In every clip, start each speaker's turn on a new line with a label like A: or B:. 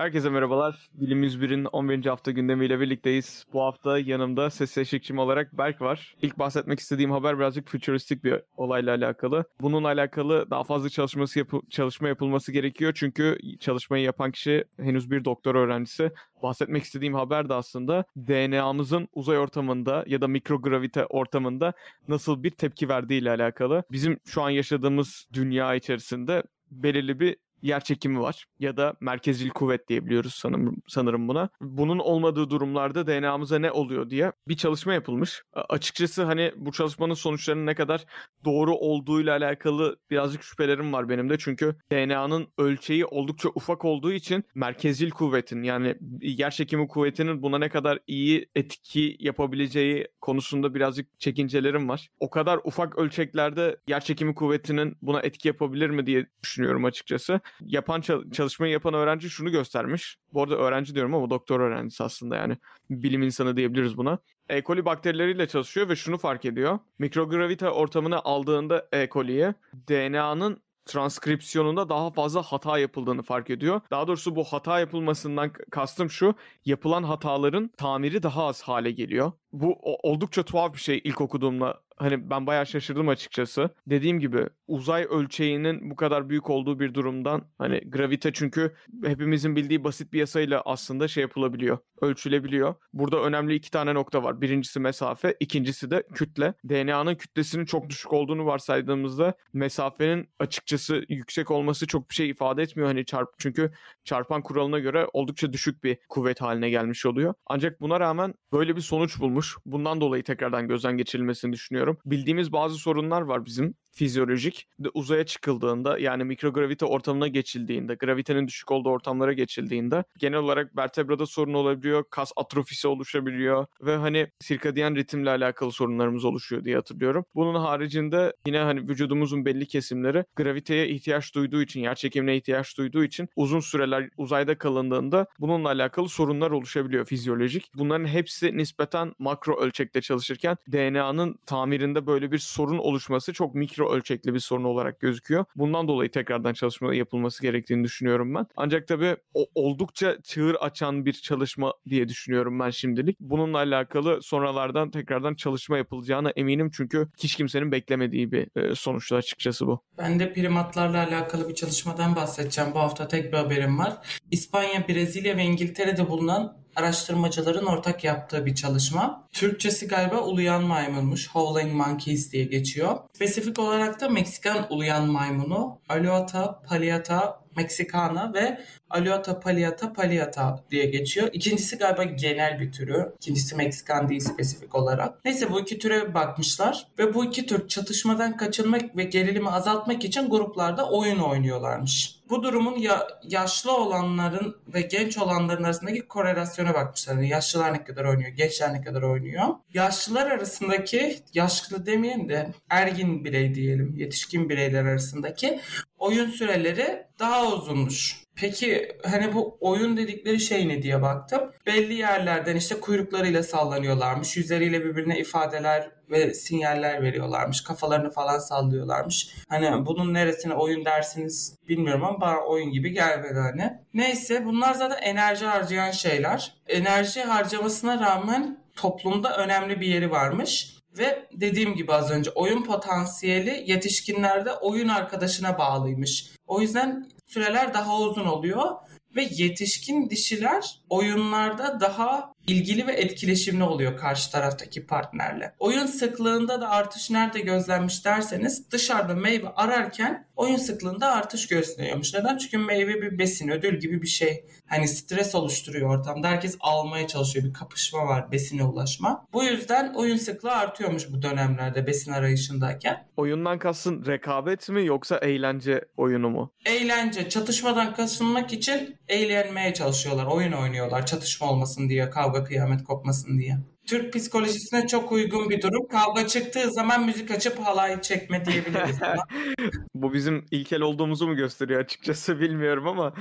A: Herkese merhabalar. Bilim 101'in 11. hafta gündemiyle birlikteyiz. Bu hafta yanımda ses eşlikçim olarak Berk var. İlk bahsetmek istediğim haber birazcık futuristik bir olayla alakalı. Bununla alakalı daha fazla çalışması yapı- çalışma yapılması gerekiyor. Çünkü çalışmayı yapan kişi henüz bir doktor öğrencisi. Bahsetmek istediğim haber de aslında DNA'mızın uzay ortamında ya da mikrogravite ortamında nasıl bir tepki verdiği ile alakalı. Bizim şu an yaşadığımız dünya içerisinde belirli bir yer çekimi var ya da merkezcil kuvvet diyebiliyoruz sanırım, sanırım buna. Bunun olmadığı durumlarda DNA'mıza ne oluyor diye bir çalışma yapılmış. Açıkçası hani bu çalışmanın sonuçlarının ne kadar doğru olduğuyla alakalı birazcık şüphelerim var benim de. Çünkü DNA'nın ölçeği oldukça ufak olduğu için merkezcil kuvvetin yani yer çekimi kuvvetinin buna ne kadar iyi etki yapabileceği konusunda birazcık çekincelerim var. O kadar ufak ölçeklerde yer çekimi kuvvetinin buna etki yapabilir mi diye düşünüyorum açıkçası. Yapan çal- çalışmayı yapan öğrenci şunu göstermiş. Bu arada öğrenci diyorum ama doktor öğrencisi aslında yani. Bilim insanı diyebiliriz buna. E. coli bakterileriyle çalışıyor ve şunu fark ediyor. Mikrogravite ortamına aldığında E. coli'yi DNA'nın transkripsiyonunda daha fazla hata yapıldığını fark ediyor. Daha doğrusu bu hata yapılmasından kastım şu. Yapılan hataların tamiri daha az hale geliyor. Bu oldukça tuhaf bir şey ilk okuduğumda. Hani ben bayağı şaşırdım açıkçası. Dediğim gibi uzay ölçeğinin bu kadar büyük olduğu bir durumdan hani gravite çünkü hepimizin bildiği basit bir yasayla aslında şey yapılabiliyor. Ölçülebiliyor. Burada önemli iki tane nokta var. Birincisi mesafe, ikincisi de kütle. DNA'nın kütlesinin çok düşük olduğunu varsaydığımızda mesafenin açıkçası yüksek olması çok bir şey ifade etmiyor. Hani çarp çünkü çarpan kuralına göre oldukça düşük bir kuvvet haline gelmiş oluyor. Ancak buna rağmen böyle bir sonuç bulmuş. Bundan dolayı tekrardan gözden geçirilmesini düşünüyorum. Bildiğimiz bazı sorunlar var bizim fizyolojik de uzaya çıkıldığında yani mikrogravite ortamına geçildiğinde, gravitenin düşük olduğu ortamlara geçildiğinde genel olarak vertebrada sorun olabiliyor, kas atrofisi oluşabiliyor ve hani sirkadiyen ritimle alakalı sorunlarımız oluşuyor diye hatırlıyorum. Bunun haricinde yine hani vücudumuzun belli kesimleri graviteye ihtiyaç duyduğu için, yer çekimine ihtiyaç duyduğu için uzun süreler uzayda kalındığında bununla alakalı sorunlar oluşabiliyor fizyolojik. Bunların hepsi nispeten makro ölçekte çalışırken DNA'nın tamirinde böyle bir sorun oluşması çok mikro ölçekli bir sorun olarak gözüküyor. Bundan dolayı tekrardan çalışma yapılması gerektiğini düşünüyorum ben. Ancak tabii o, oldukça çığır açan bir çalışma diye düşünüyorum ben şimdilik. Bununla alakalı sonralardan tekrardan çalışma yapılacağına eminim çünkü hiç kimsenin beklemediği bir e, açıkçası bu.
B: Ben de primatlarla alakalı bir çalışmadan bahsedeceğim. Bu hafta tek bir haberim var. İspanya, Brezilya ve İngiltere'de bulunan araştırmacıların ortak yaptığı bir çalışma. Türkçesi galiba uluyan maymunmuş. Howling Monkeys diye geçiyor. Spesifik olarak da Meksikan uluyan maymunu Alouatta palliata mexicana ve Alouatta palliata palliata diye geçiyor. İkincisi galiba genel bir türü. İkincisi Meksikan değil spesifik olarak. Neyse bu iki türe bakmışlar ve bu iki tür çatışmadan kaçınmak ve gerilimi azaltmak için gruplarda oyun oynuyorlarmış. Bu durumun ya, yaşlı olanların ve genç olanların arasındaki korelasyona bakmışlar. Yani yaşlılar ne kadar oynuyor, gençler ne kadar oynuyor. Yaşlılar arasındaki, yaşlı demeyelim de ergin birey diyelim, yetişkin bireyler arasındaki oyun süreleri daha uzunmuş. Peki hani bu oyun dedikleri şey ne diye baktım. Belli yerlerden işte kuyruklarıyla sallanıyorlarmış. Yüzleriyle birbirine ifadeler ve sinyaller veriyorlarmış. Kafalarını falan sallıyorlarmış. Hani bunun neresine oyun dersiniz bilmiyorum ama bana oyun gibi gelmedi hani. Neyse bunlar zaten enerji harcayan şeyler. Enerji harcamasına rağmen toplumda önemli bir yeri varmış. Ve dediğim gibi az önce oyun potansiyeli yetişkinlerde oyun arkadaşına bağlıymış. O yüzden süreler daha uzun oluyor ve yetişkin dişiler oyunlarda daha ilgili ve etkileşimli oluyor karşı taraftaki partnerle. Oyun sıklığında da artış nerede gözlenmiş derseniz dışarıda meyve ararken oyun sıklığında artış gösteriyormuş. Neden? Çünkü meyve bir besin, ödül gibi bir şey. Hani stres oluşturuyor ortamda. Herkes almaya çalışıyor. Bir kapışma var besine ulaşma. Bu yüzden oyun sıklığı artıyormuş bu dönemlerde besin arayışındayken.
A: Oyundan kastın rekabet mi yoksa eğlence oyunu mu?
B: Eğlence, çatışmadan kaçınmak için eğlenmeye çalışıyorlar. Oyun oynuyorlar çatışma olmasın diye, kavga kıyamet kopmasın diye. Türk psikolojisine çok uygun bir durum. Kavga çıktığı zaman müzik açıp halay çekme diyebiliriz.
A: Bu bizim ilkel olduğumuzu mu gösteriyor açıkçası bilmiyorum ama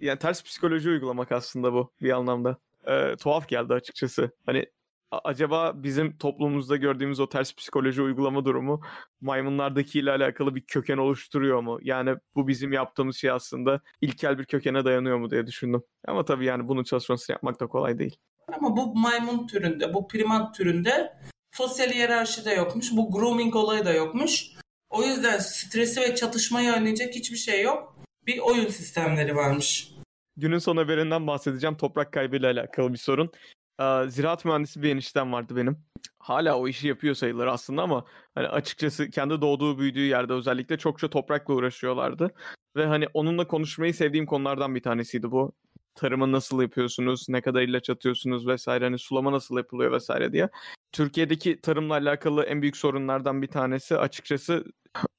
A: yani ters psikoloji uygulamak aslında bu bir anlamda. Ee, tuhaf geldi açıkçası. Hani acaba bizim toplumumuzda gördüğümüz o ters psikoloji uygulama durumu maymunlardakiyle alakalı bir köken oluşturuyor mu? Yani bu bizim yaptığımız şey aslında ilkel bir kökene dayanıyor mu diye düşündüm. Ama tabii yani bunun çalışmasını yapmak da kolay değil.
B: Ama bu maymun türünde, bu primat türünde sosyal hiyerarşi de yokmuş. Bu grooming olayı da yokmuş. O yüzden stresi ve çatışmayı önleyecek hiçbir şey yok. Bir oyun sistemleri varmış.
A: Günün son haberinden bahsedeceğim. Toprak kaybıyla alakalı bir sorun. Aa, Ziraat mühendisi bir eniştem vardı benim. Hala o işi yapıyor sayılır aslında ama hani açıkçası kendi doğduğu büyüdüğü yerde özellikle çokça toprakla uğraşıyorlardı. Ve hani onunla konuşmayı sevdiğim konulardan bir tanesiydi bu. Tarımı nasıl yapıyorsunuz, ne kadar ilaç atıyorsunuz vesaire, hani sulama nasıl yapılıyor vesaire diye. Türkiye'deki tarımla alakalı en büyük sorunlardan bir tanesi açıkçası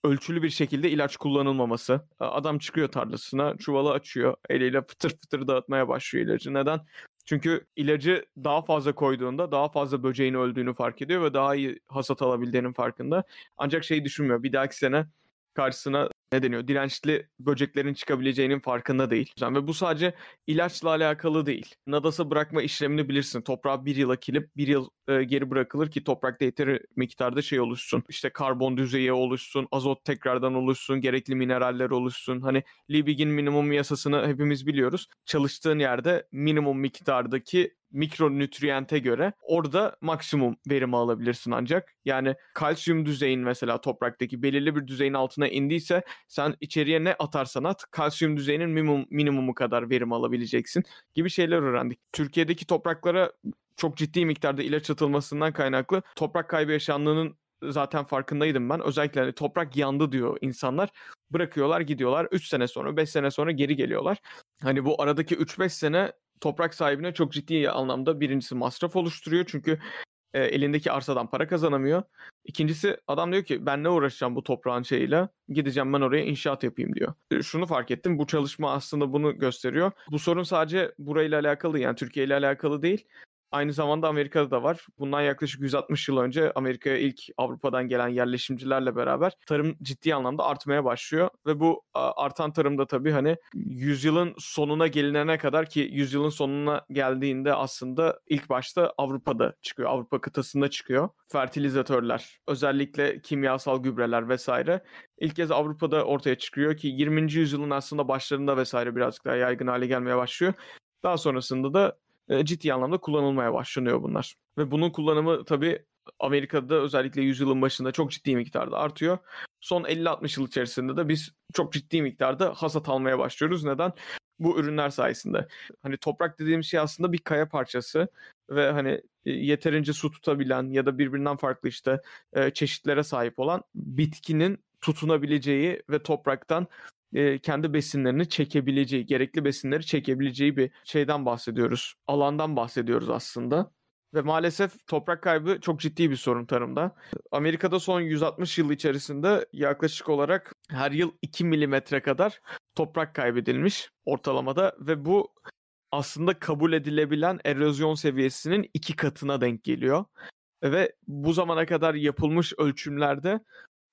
A: ölçülü bir şekilde ilaç kullanılmaması. Adam çıkıyor tarlasına, çuvalı açıyor, eliyle fıtır fıtır dağıtmaya başlıyor ilacı. Neden? Çünkü ilacı daha fazla koyduğunda daha fazla böceğin öldüğünü fark ediyor ve daha iyi hasat alabildiğinin farkında. Ancak şeyi düşünmüyor. Bir dahaki sene karşısına ne deniyor? Dirençli böceklerin çıkabileceğinin farkında değil. Ve bu sadece ilaçla alakalı değil. Nadasa bırakma işlemini bilirsin. Toprağı bir yıla kilip bir yıl e, geri bırakılır ki toprakta yeteri miktarda şey oluşsun. İşte karbon düzeyi oluşsun, azot tekrardan oluşsun, gerekli mineraller oluşsun. Hani Liebig'in minimum yasasını hepimiz biliyoruz. Çalıştığın yerde minimum miktardaki mikronütriyente göre orada maksimum verimi alabilirsin ancak. Yani kalsiyum düzeyin mesela topraktaki belirli bir düzeyin altına indiyse sen içeriye ne atarsan at kalsiyum düzeyinin minimum, minimumu kadar verim alabileceksin gibi şeyler öğrendik. Türkiye'deki topraklara çok ciddi miktarda ilaç atılmasından kaynaklı toprak kaybı yaşandığının zaten farkındaydım ben. Özellikle hani toprak yandı diyor insanlar. Bırakıyorlar gidiyorlar. 3 sene sonra 5 sene sonra geri geliyorlar. Hani bu aradaki 3-5 sene toprak sahibine çok ciddi anlamda birincisi masraf oluşturuyor. Çünkü e, elindeki arsadan para kazanamıyor. İkincisi adam diyor ki ben ne uğraşacağım bu toprağın şeyiyle gideceğim ben oraya inşaat yapayım diyor. E, Şunu fark ettim bu çalışma aslında bunu gösteriyor. Bu sorun sadece burayla alakalı yani Türkiye ile alakalı değil. Aynı zamanda Amerika'da da var. Bundan yaklaşık 160 yıl önce Amerika'ya ilk Avrupa'dan gelen yerleşimcilerle beraber tarım ciddi anlamda artmaya başlıyor. Ve bu artan tarımda tabii hani yüzyılın sonuna gelinene kadar ki yüzyılın sonuna geldiğinde aslında ilk başta Avrupa'da çıkıyor. Avrupa kıtasında çıkıyor. Fertilizatörler, özellikle kimyasal gübreler vesaire ilk kez Avrupa'da ortaya çıkıyor ki 20. yüzyılın aslında başlarında vesaire birazcık daha yaygın hale gelmeye başlıyor. Daha sonrasında da e, ciddi anlamda kullanılmaya başlanıyor bunlar. Ve bunun kullanımı tabii Amerika'da özellikle yüzyılın başında çok ciddi miktarda artıyor. Son 50-60 yıl içerisinde de biz çok ciddi miktarda hasat almaya başlıyoruz. Neden? Bu ürünler sayesinde. Hani toprak dediğimiz şey aslında bir kaya parçası ve hani e, yeterince su tutabilen ya da birbirinden farklı işte e, çeşitlere sahip olan bitkinin tutunabileceği ve topraktan e, kendi besinlerini çekebileceği, gerekli besinleri çekebileceği bir şeyden bahsediyoruz. Alandan bahsediyoruz aslında. Ve maalesef toprak kaybı çok ciddi bir sorun tarımda. Amerika'da son 160 yıl içerisinde yaklaşık olarak her yıl 2 milimetre kadar toprak kaybedilmiş ortalamada ve bu aslında kabul edilebilen erozyon seviyesinin iki katına denk geliyor. Ve bu zamana kadar yapılmış ölçümlerde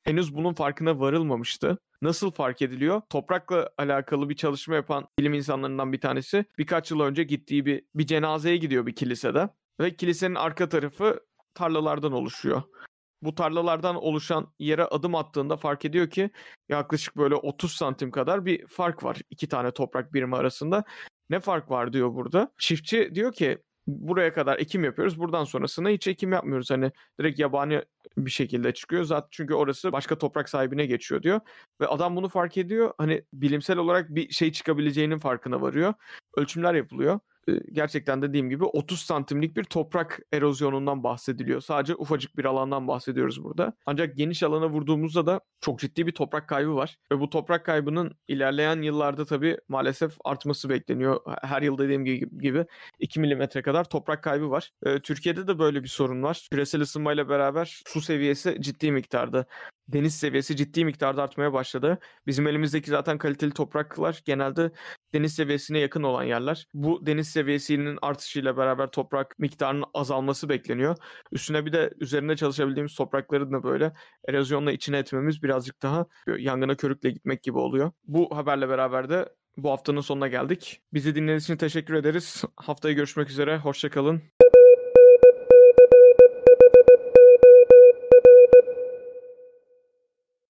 A: henüz bunun farkına varılmamıştı. Nasıl fark ediliyor? Toprakla alakalı bir çalışma yapan bilim insanlarından bir tanesi birkaç yıl önce gittiği bir bir cenazeye gidiyor bir kilisede ve kilisenin arka tarafı tarlalardan oluşuyor. Bu tarlalardan oluşan yere adım attığında fark ediyor ki yaklaşık böyle 30 santim kadar bir fark var iki tane toprak birimi arasında. Ne fark var diyor burada. Çiftçi diyor ki buraya kadar ekim yapıyoruz. Buradan sonrasında hiç ekim yapmıyoruz. Hani direkt yabani bir şekilde çıkıyor. Zaten çünkü orası başka toprak sahibine geçiyor diyor. Ve adam bunu fark ediyor. Hani bilimsel olarak bir şey çıkabileceğinin farkına varıyor. Ölçümler yapılıyor. Ee, Gerçekten dediğim gibi 30 santimlik bir toprak erozyonundan bahsediliyor. Sadece ufacık bir alandan bahsediyoruz burada. Ancak geniş alana vurduğumuzda da çok ciddi bir toprak kaybı var. Ve bu toprak kaybının ilerleyen yıllarda tabii maalesef artması bekleniyor. Her yıl dediğim gibi 2 milimetre kadar toprak kaybı var. Ee, Türkiye'de de böyle bir sorun var. Küresel ısınmayla beraber su seviyesi ciddi miktarda deniz seviyesi ciddi miktarda artmaya başladı. Bizim elimizdeki zaten kaliteli topraklar genelde deniz seviyesine yakın olan yerler. Bu deniz seviyesinin artışıyla beraber toprak miktarının azalması bekleniyor. Üstüne bir de üzerinde çalışabildiğimiz toprakların da böyle erozyonla içine etmemiz birazcık daha yangına körükle gitmek gibi oluyor. Bu haberle beraber de bu haftanın sonuna geldik. Bizi dinlediğiniz için teşekkür ederiz. Haftaya görüşmek üzere. Hoşçakalın.